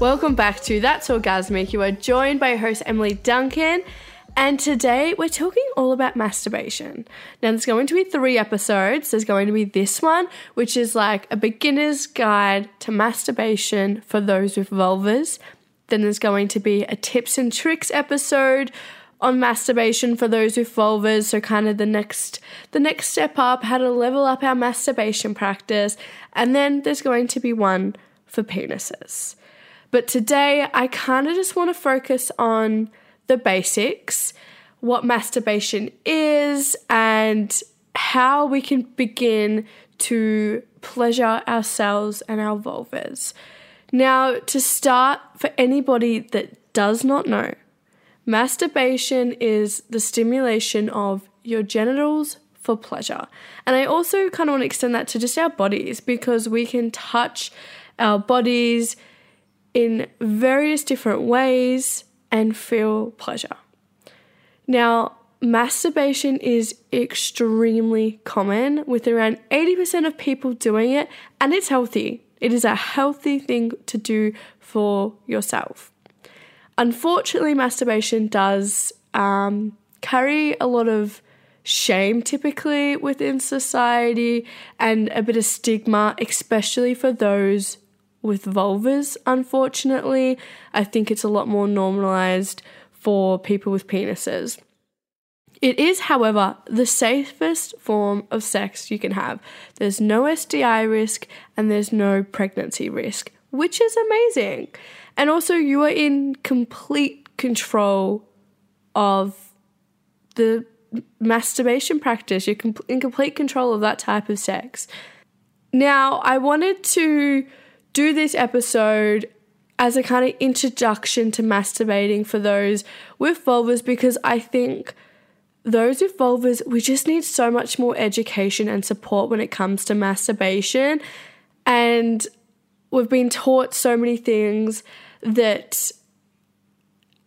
Welcome back to That's Orgasmic. You are joined by host Emily Duncan, and today we're talking all about masturbation. Now, there's going to be three episodes. There's going to be this one, which is like a beginner's guide to masturbation for those with vulvas. Then there's going to be a tips and tricks episode on masturbation for those with vulvas. So kind of the next the next step up how to level up our masturbation practice. And then there's going to be one for penises. But today I kind of just want to focus on the basics what masturbation is and how we can begin to pleasure ourselves and our vulvas now to start for anybody that does not know Masturbation is the stimulation of your genitals for pleasure. And I also kind of want to extend that to just our bodies because we can touch our bodies in various different ways and feel pleasure. Now, masturbation is extremely common with around 80% of people doing it, and it's healthy. It is a healthy thing to do for yourself. Unfortunately, masturbation does um, carry a lot of shame typically within society and a bit of stigma, especially for those with vulvas. Unfortunately, I think it's a lot more normalized for people with penises. It is, however, the safest form of sex you can have. There's no STI risk and there's no pregnancy risk, which is amazing. And also, you are in complete control of the masturbation practice. You're in complete control of that type of sex. Now, I wanted to do this episode as a kind of introduction to masturbating for those with vulvas because I think those with vulvas, we just need so much more education and support when it comes to masturbation. And we've been taught so many things that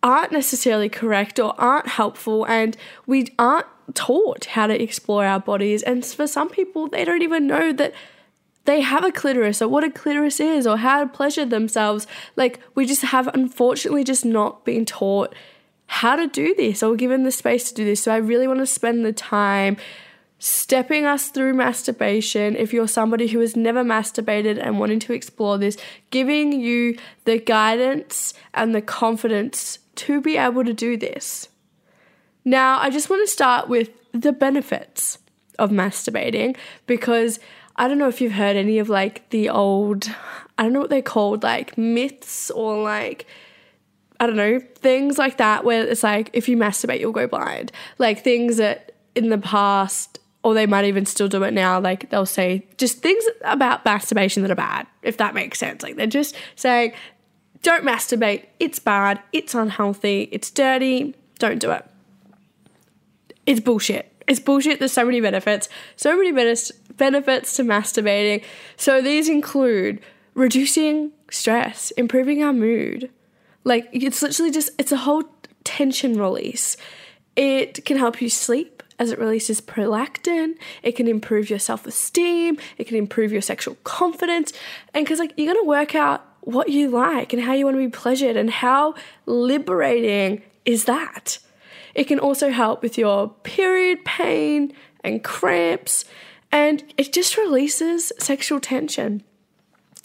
aren't necessarily correct or aren't helpful, and we aren't taught how to explore our bodies. And for some people, they don't even know that they have a clitoris or what a clitoris is or how to pleasure themselves. Like, we just have unfortunately just not been taught how to do this or given the space to do this. So, I really want to spend the time stepping us through masturbation. If you're somebody who has never masturbated and wanting to explore this, giving you the guidance and the confidence to be able to do this. Now, I just want to start with the benefits of masturbating because I don't know if you've heard any of like the old, I don't know what they're called, like myths or like, I don't know, things like that where it's like if you masturbate, you'll go blind. Like things that in the past or they might even still do it now. Like they'll say just things about masturbation that are bad, if that makes sense. Like they're just saying, don't masturbate, it's bad, it's unhealthy, it's dirty, don't do it. It's bullshit. It's bullshit. There's so many benefits, so many benefits to masturbating. So these include reducing stress, improving our mood. Like it's literally just, it's a whole tension release. It can help you sleep as it releases prolactin. It can improve your self esteem. It can improve your sexual confidence. And because, like, you're going to work out what you like and how you want to be pleasured and how liberating is that. It can also help with your period pain and cramps. And it just releases sexual tension,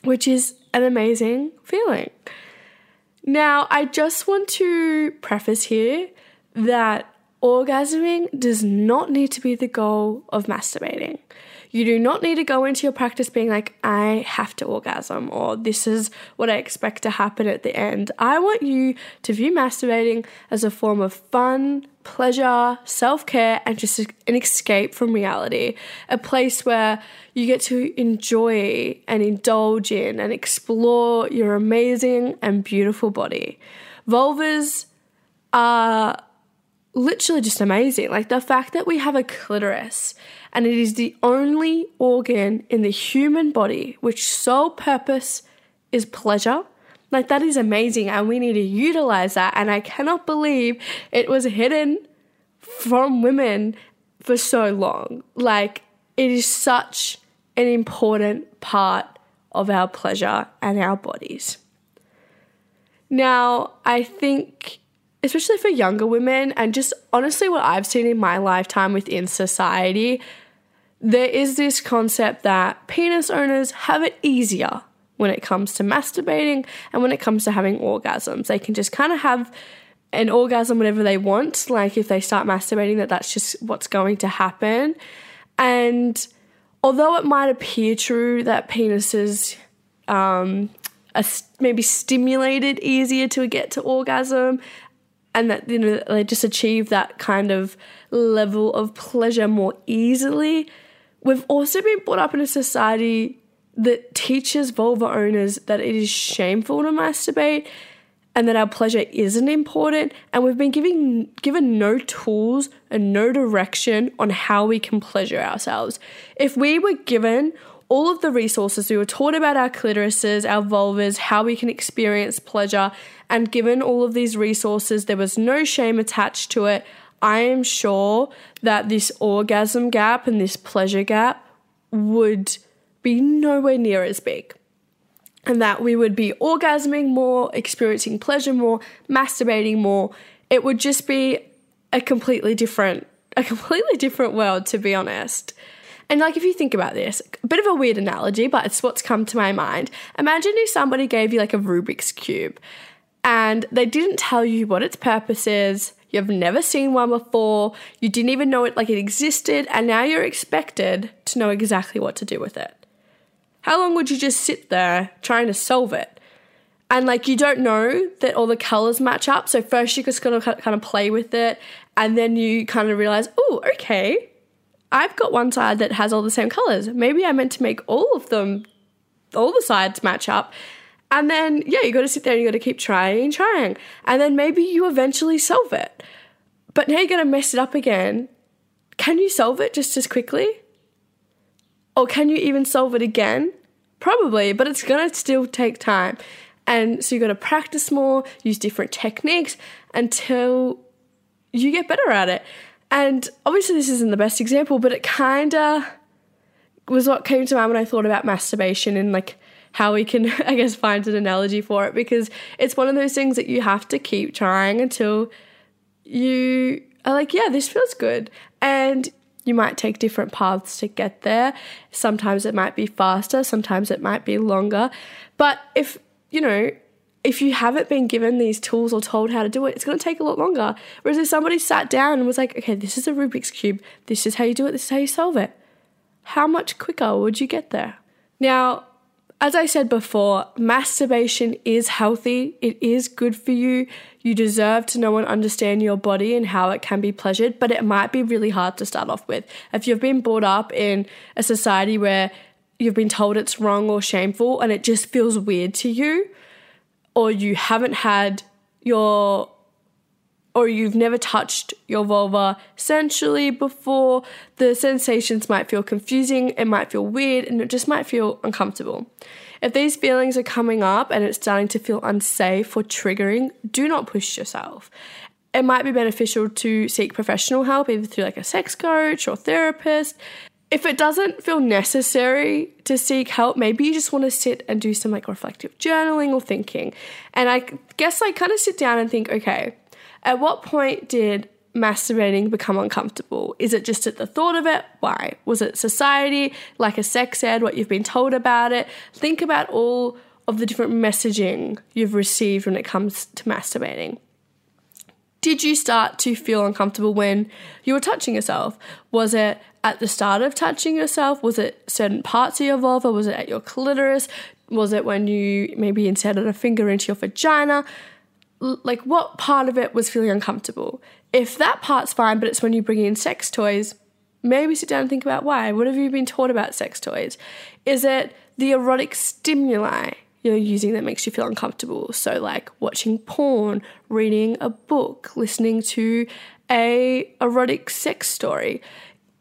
which is an amazing feeling. Now, I just want to preface here that Orgasming does not need to be the goal of masturbating. You do not need to go into your practice being like, I have to orgasm, or this is what I expect to happen at the end. I want you to view masturbating as a form of fun, pleasure, self care, and just an escape from reality. A place where you get to enjoy and indulge in and explore your amazing and beautiful body. Vulvas are literally just amazing. Like the fact that we have a clitoris and it is the only organ in the human body which sole purpose is pleasure Like, that is amazing, and we need to utilize that. And I cannot believe it was hidden from women for so long. Like, it is such an important part of our pleasure and our bodies. Now, I think, especially for younger women, and just honestly, what I've seen in my lifetime within society, there is this concept that penis owners have it easier when it comes to masturbating and when it comes to having orgasms. They can just kind of have an orgasm whenever they want. Like if they start masturbating, that that's just what's going to happen. And although it might appear true that penises um, are maybe stimulated easier to get to orgasm, and that you know they just achieve that kind of level of pleasure more easily. We've also been brought up in a society that teaches vulva owners that it is shameful to masturbate and that our pleasure isn't important and we've been giving given no tools and no direction on how we can pleasure ourselves. If we were given all of the resources, we were taught about our clitorises, our vulvas, how we can experience pleasure, and given all of these resources, there was no shame attached to it. I am sure that this orgasm gap and this pleasure gap would be nowhere near as big. And that we would be orgasming more, experiencing pleasure more, masturbating more. It would just be a completely different, a completely different world, to be honest. And like if you think about this, a bit of a weird analogy, but it's what's come to my mind. Imagine if somebody gave you like a Rubik's Cube and they didn't tell you what its purpose is, You've never seen one before. You didn't even know it like it existed, and now you're expected to know exactly what to do with it. How long would you just sit there trying to solve it? And like you don't know that all the colors match up. So first you're just gotta kind of play with it, and then you kind of realize, oh, okay, I've got one side that has all the same colors. Maybe I meant to make all of them, all the sides match up. And then, yeah, you got to sit there and you got to keep trying and trying. And then maybe you eventually solve it. But now you're going to mess it up again. Can you solve it just as quickly? Or can you even solve it again? Probably, but it's to still take time. And so you got to practice more, use different techniques until you get better at it. And obviously, this isn't the best example, but it kind of was what came to mind when I thought about masturbation and like how we can, I guess, find an analogy for it because it's one of those things that you have to keep trying until you are like, yeah, this feels good. And you might take different paths to get there. Sometimes it might be faster, sometimes it might be longer. But if, you know, if you haven't been given these tools or told how to do it, it's going to take a lot longer. Whereas if somebody sat down and was like, okay, this is a Rubik's Cube, this is how you do it, this is how you solve it, how much quicker would you get there? Now, as I said before, masturbation is healthy. It is good for you. You deserve to know and understand your body and how it can be pleasured, but it might be really hard to start off with. If you've been brought up in a society where you've been told it's wrong or shameful and it just feels weird to you, or you haven't had your or you've never touched your vulva sensually before, the sensations might feel confusing, it might feel weird, and it just might feel uncomfortable. If these feelings are coming up and it's starting to feel unsafe or triggering, do not push yourself. It might be beneficial to seek professional help, either through like a sex coach or therapist. If it doesn't feel necessary to seek help, maybe you just want to sit and do some like reflective journaling or thinking. And I guess like kind of sit down and think, okay, at what point did masturbating become uncomfortable? Is it just at the thought of it? Why? Was it society, like a sex ed, what you've been told about it? Think about all of the different messaging you've received when it comes to masturbating. Did you start to feel uncomfortable when you were touching yourself? Was it at the start of touching yourself? Was it certain parts of your vulva? Was it at your clitoris? Was it when you maybe inserted a finger into your vagina? Like what part of it was feeling uncomfortable. If that part's fine, but it's when you bring in sex toys, maybe sit down and think about why. What have you been taught about sex toys? Is it the erotic stimuli you're using that makes you feel uncomfortable? So, like watching porn, reading a book, listening to a erotic sex story.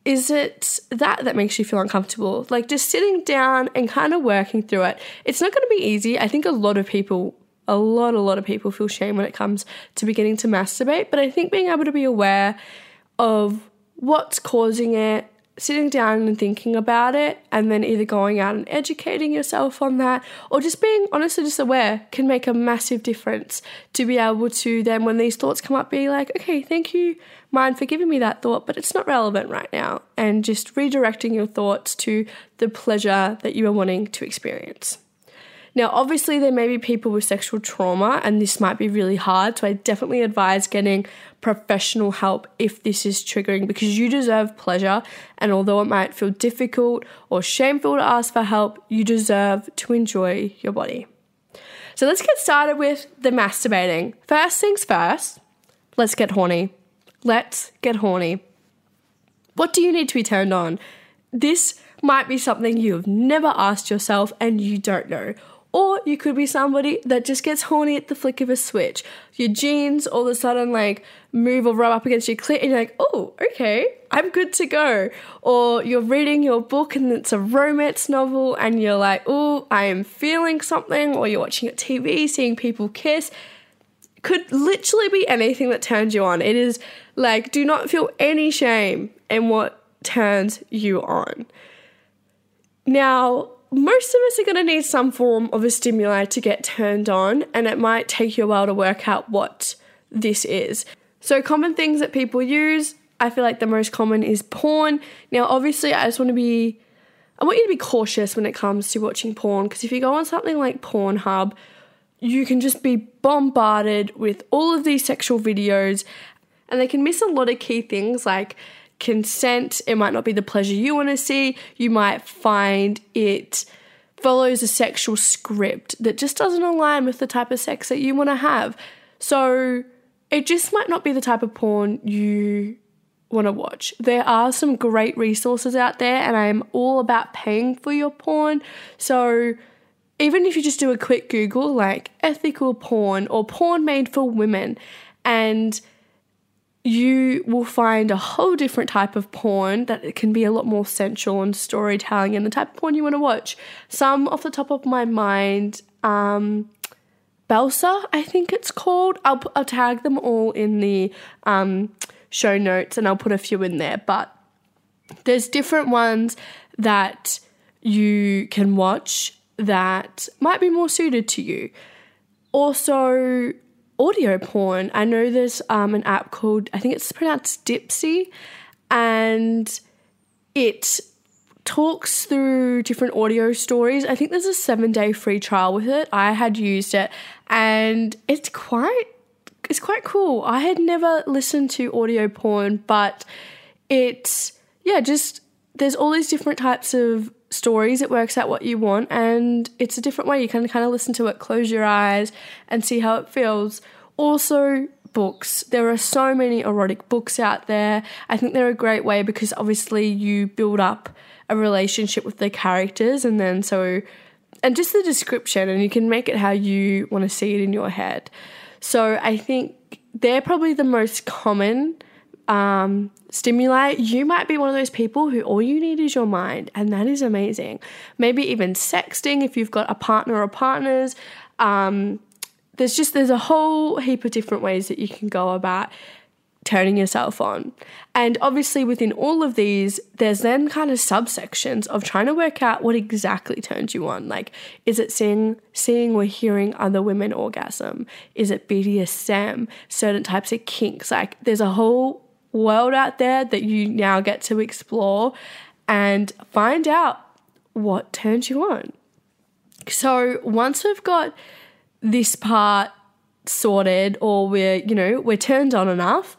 Is it that that makes you feel uncomfortable? Like just sitting down and kind of working through it. It's not going to be easy. I think a lot of people a lot, a lot of people feel shame when it comes to beginning to masturbate. But I think being able to be aware of what's causing it, sitting down and thinking about it, and then either going out and educating yourself on that, or just being honestly just aware can make a massive difference to be able to then, when these thoughts come up, be like, okay, thank you, mind, for giving me that thought, but it's not relevant right now. And just redirecting your thoughts to the pleasure that you are wanting to experience. Now, obviously, there may be people with sexual trauma, and this might be really hard. So, I definitely advise getting professional help if this is triggering because you deserve pleasure. And although it might feel difficult or shameful to ask for help, you deserve to enjoy your body. So, let's get started with the masturbating. First things first, let's get horny. Let's get horny. What do you need to be turned on? This might be something you have never asked yourself and you don't know. Or you could be somebody that just gets horny at the flick of a switch. Your jeans all of a sudden like move or rub up against your clit and you're like, oh, okay, I'm good to go. Or you're reading your book and it's a romance novel and you're like, oh, I am feeling something. Or you're watching a TV, seeing people kiss. Could literally be anything that turns you on. It is like, do not feel any shame in what turns you on. Now, most of us are going to need some form of a stimuli to get turned on, and it might take you a while to work out what this is. So, common things that people use, I feel like the most common is porn. Now, obviously, I just want to be, I want you to be cautious when it comes to watching porn because if you go on something like Pornhub, you can just be bombarded with all of these sexual videos, and they can miss a lot of key things like consent. It might not be the pleasure you want to see. You might find it follows a sexual script that just doesn't align with the type of sex that you want to have. So it just might not be the type of porn you want to watch. There are some great resources out there, and I am all about paying for your porn. So even if you just do a quick Google, like ethical porn or porn made for women, and you will find a whole different type of porn that can be a lot more sensual and storytelling and the type of porn you want to watch. Some off the top of my mind, um, Bellesa, I think it's called. I'll, I'll tag them all in the um, show notes and I'll put a few in there. But there's different ones that you can watch that might be more suited to you. Also, audio porn. I know there's um, an app called, I think it's pronounced Dipsea, and it talks through different audio stories. I think there's a seven day free trial with it. I had used it, and it's quite it's quite cool. I had never listened to audio porn, but it's yeah, just there's all these different types of stories. It works out what you want, and it's a different way. You can kind of listen to it, close your eyes, and see how it feels. Also, books. There are so many erotic books out there. I think they're a great way because obviously you build up a relationship with the characters, and then so, and just the description, and you can make it how you want to see it in your head. So, I think they're probably the most common um, stimuli, you might be one of those people who all you need is your mind, and that is amazing. Maybe even sexting if you've got a partner or partners. Um, there's just there's a whole heap of different ways that you can go about turning yourself on. And obviously within all of these, there's then kind of subsections of trying to work out what exactly turns you on. Like, is it seeing seeing or hearing other women orgasm? Is it BDSM? Certain types of kinks? Like there's a whole world out there that you now get to explore and find out what turns you on. So once we've got this part sorted or we're, you know, we're turned on enough,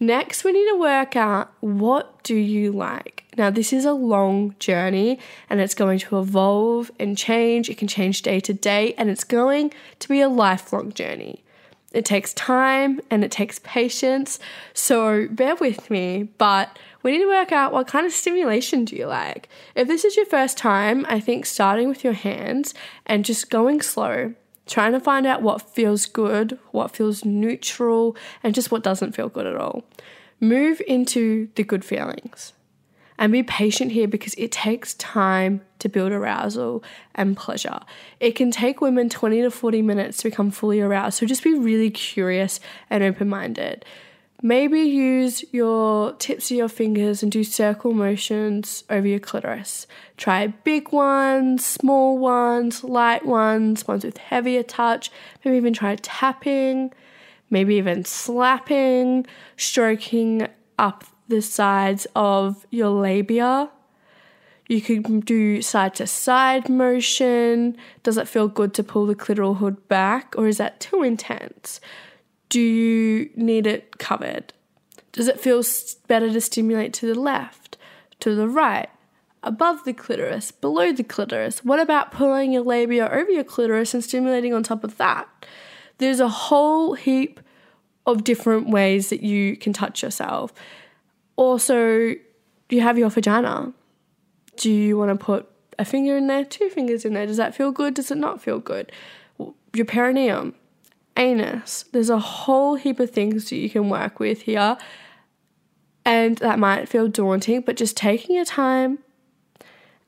next we need to work out what do you like. Now this is a long journey and it's going to evolve and change. It can change day to day and it's going to be a lifelong journey. It takes time and it takes patience. So bear with me, but we need to work out what kind of stimulation do you like. If this is your first time, I think starting with your hands and just going slow, trying to find out what feels good, what feels neutral, and just what doesn't feel good at all. Move into the good feelings. And be patient here because it takes time to build arousal and pleasure. It can take women 20 to 40 minutes to become fully aroused. So just be really curious and open minded. Maybe use your tips of your fingers and do circle motions over your clitoris. Try big ones, small ones, light ones, ones with heavier touch. Maybe even try tapping, maybe even slapping, stroking up the sides of your labia. You can do side to side motion. Does it feel good to pull the clitoral hood back or is that too intense? Do you need it covered? Does it feel better to stimulate to the left, to the right, above the clitoris, below the clitoris? What about pulling your labia over your clitoris and stimulating on top of that? There's a whole heap of different ways that you can touch yourself. Also, you have your vagina? Do you want to put a finger in there, two fingers in there? Does that feel good? Does it not feel good? Your perineum, anus. There's a whole heap of things that you can work with here. And that might feel daunting, but just taking your time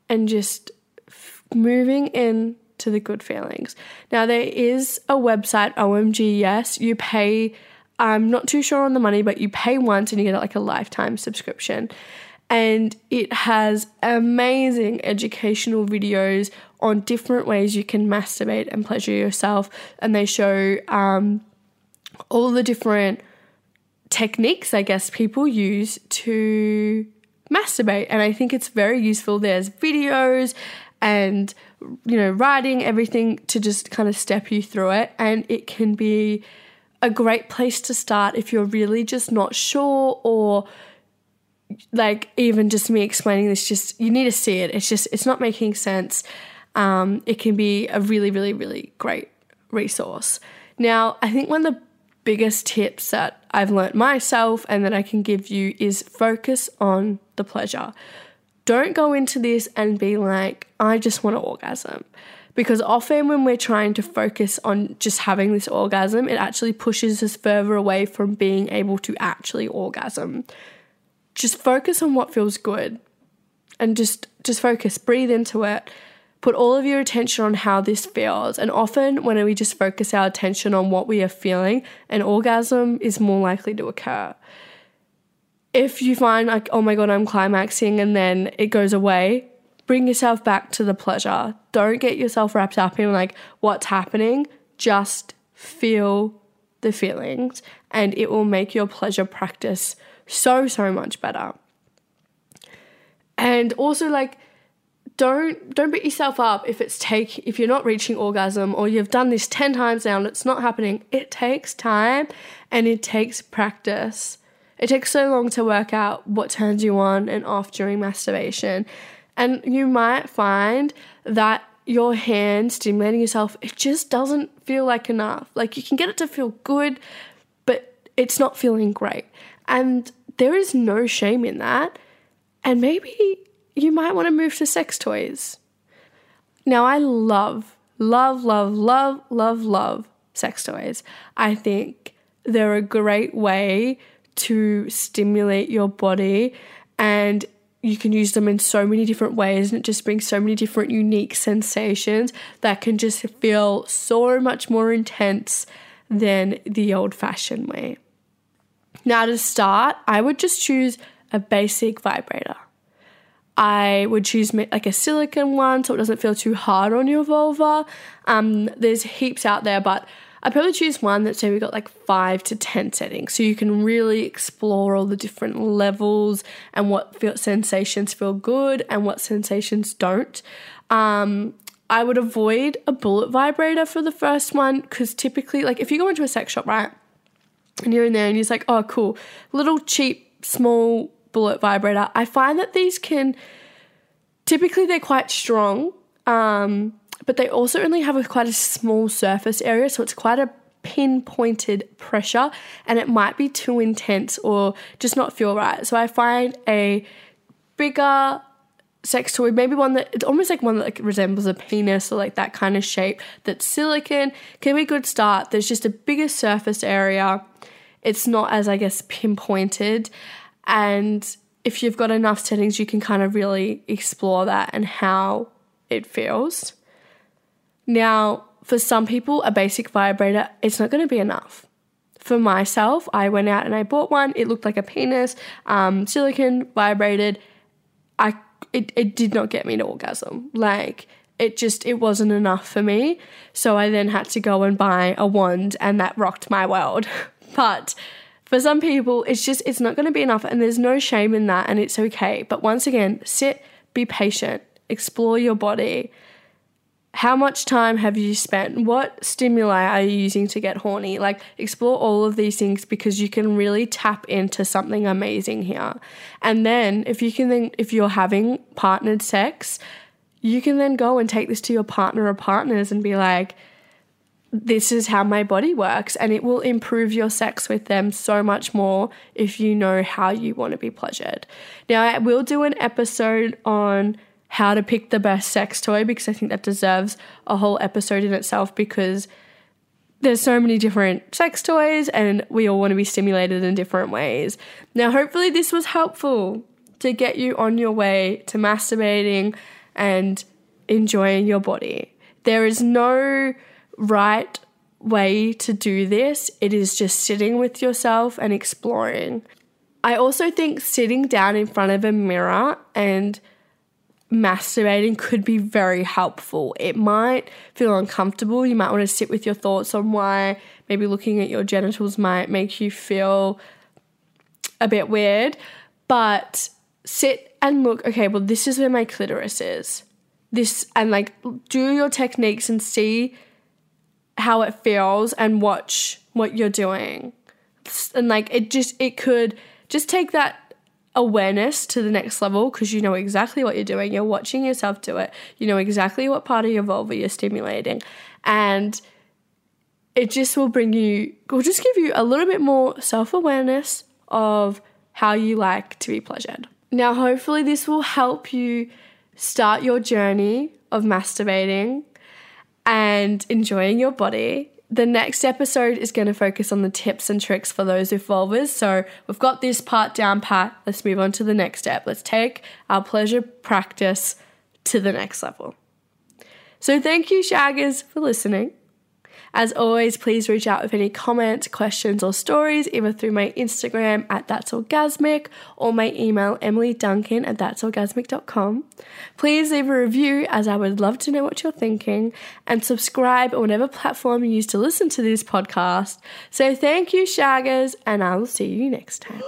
and just f- moving in to the good feelings. Now, there is a website, OMGYes. You pay I'm not too sure on the money, but you pay once and you get like a lifetime subscription. And it has amazing educational videos on different ways you can masturbate and pleasure yourself. And they show um, all the different techniques, I guess, people use to masturbate. And I think it's very useful. There's videos and, you know, writing, everything to just kind of step you through it. And it can be a great place to start if you're really just not sure or like even just me explaining this just you need to see it. It's just it's not making sense. Um, it can be a really really really great resource. Now i think one of the biggest tips that i've learned myself and that i can give you is focus on the pleasure. Don't go into this and be like i just want to orgasm because often when we're trying to focus on just having this orgasm, it actually pushes us further away from being able to actually orgasm. Just focus on what feels good and just just focus, breathe into it. Put all of your attention on how this feels. And often when we just focus our attention on what we are feeling, an orgasm is more likely to occur. If you find like, oh my god, I'm climaxing and then it goes away, bring yourself back to the pleasure. Don't get yourself wrapped up in like what's happening. Just feel the feelings and it will make your pleasure practice so so much better. And also like don't don't beat yourself up if it's take if you're not reaching orgasm or you've done this 10 times now and it's not happening. It takes time and it takes practice. It takes so long to work out what turns you on and off during masturbation. And you might find that your hand stimulating yourself, it just doesn't feel like enough. Like you can get it to feel good, but it's not feeling great. And there is no shame in that. And maybe you might want to move to sex toys. Now, I love, love, love, love, love, love sex toys. I think they're a great way to stimulate your body and you can use them in so many different ways and it just brings so many different unique sensations that can just feel so much more intense than the old fashioned way. Now, to start, I would just choose a basic vibrator. I would choose like a silicone one so it doesn't feel too hard on your vulva. Um, there's heaps out there, but I'd probably choose one that say we got like five to 10 settings. So you can really explore all the different levels and what feel, sensations feel good and what sensations don't. Um, I would avoid a bullet vibrator for the first one because typically, like if you go into a sex shop, right, and you're in there and you're like, oh, cool, little cheap, small bullet vibrator. I find that these can typically they're quite strong. Um, but they also only have a quite a small surface area, so it's quite a pinpointed pressure and it might be too intense or just not feel right. So I find a bigger sex toy, maybe one that it's almost like one that like resembles a penis or like that kind of shape that's silicon can be a good start. There's just a bigger surface area. It's not as I guess pinpointed and if you've got enough settings, you can kind of really explore that and how it feels. Now, for some people, a basic vibrator, it's not going to be enough. For myself, I went out and I bought one. It looked like a penis, um, silicon, vibrated. I it, it did not get me an orgasm. Like it just it wasn't enough for me. So I then had to go and buy a wand and that rocked my world. but for some people, it's just it's not going to be enough and there's no shame in that and it's okay. But once again, sit, be patient, explore your body how much time have you spent? What stimuli are you using to get horny? Like, explore all of these things because you can really tap into something amazing here. And then, if you can, then, if you're having partnered sex, you can then go and take this to your partner or partners and be like, this is how my body works. And it will improve your sex with them so much more if you know how you want to be pleasured. Now, I will do an episode on how to pick the best sex toy because I think that deserves a whole episode in itself because there's so many different sex toys and we all want to be stimulated in different ways. Now, hopefully, this was helpful to get you on your way to masturbating and enjoying your body. There is no right way to do this, it is just sitting with yourself and exploring. I also think sitting down in front of a mirror and masturbating could be very helpful. It might feel uncomfortable. You might want to sit with your thoughts on why maybe looking at your genitals might make you feel a bit weird. But sit and look, okay, well, this is where my clitoris is. This, and like do your techniques and see how it feels and watch what you're doing. And like it just, it could just take that awareness to the next level because you know exactly what you're doing. You're watching yourself do it. You know exactly what part of your vulva you're stimulating. And it just will bring you, will just give you a little bit more self awareness of how you like to be pleasured. Now, hopefully, this will help you start your journey of masturbating and enjoying your body the next episode is going to focus on the tips and tricks for those vulvas. So we've got this part down pat. Let's move on to the next step. Let's take our pleasure practice to the next level. So thank you, Shaggers, for listening. As always, please reach out with any comments, questions, or stories, either through my Instagram at That's Orgasmic or my email Emily Duncan at that'sorgasmic.com. Please leave a review as I would love to know what you're thinking and subscribe on whatever platform you use to listen to this podcast. So thank you, Shaggers, and I'll see you next time.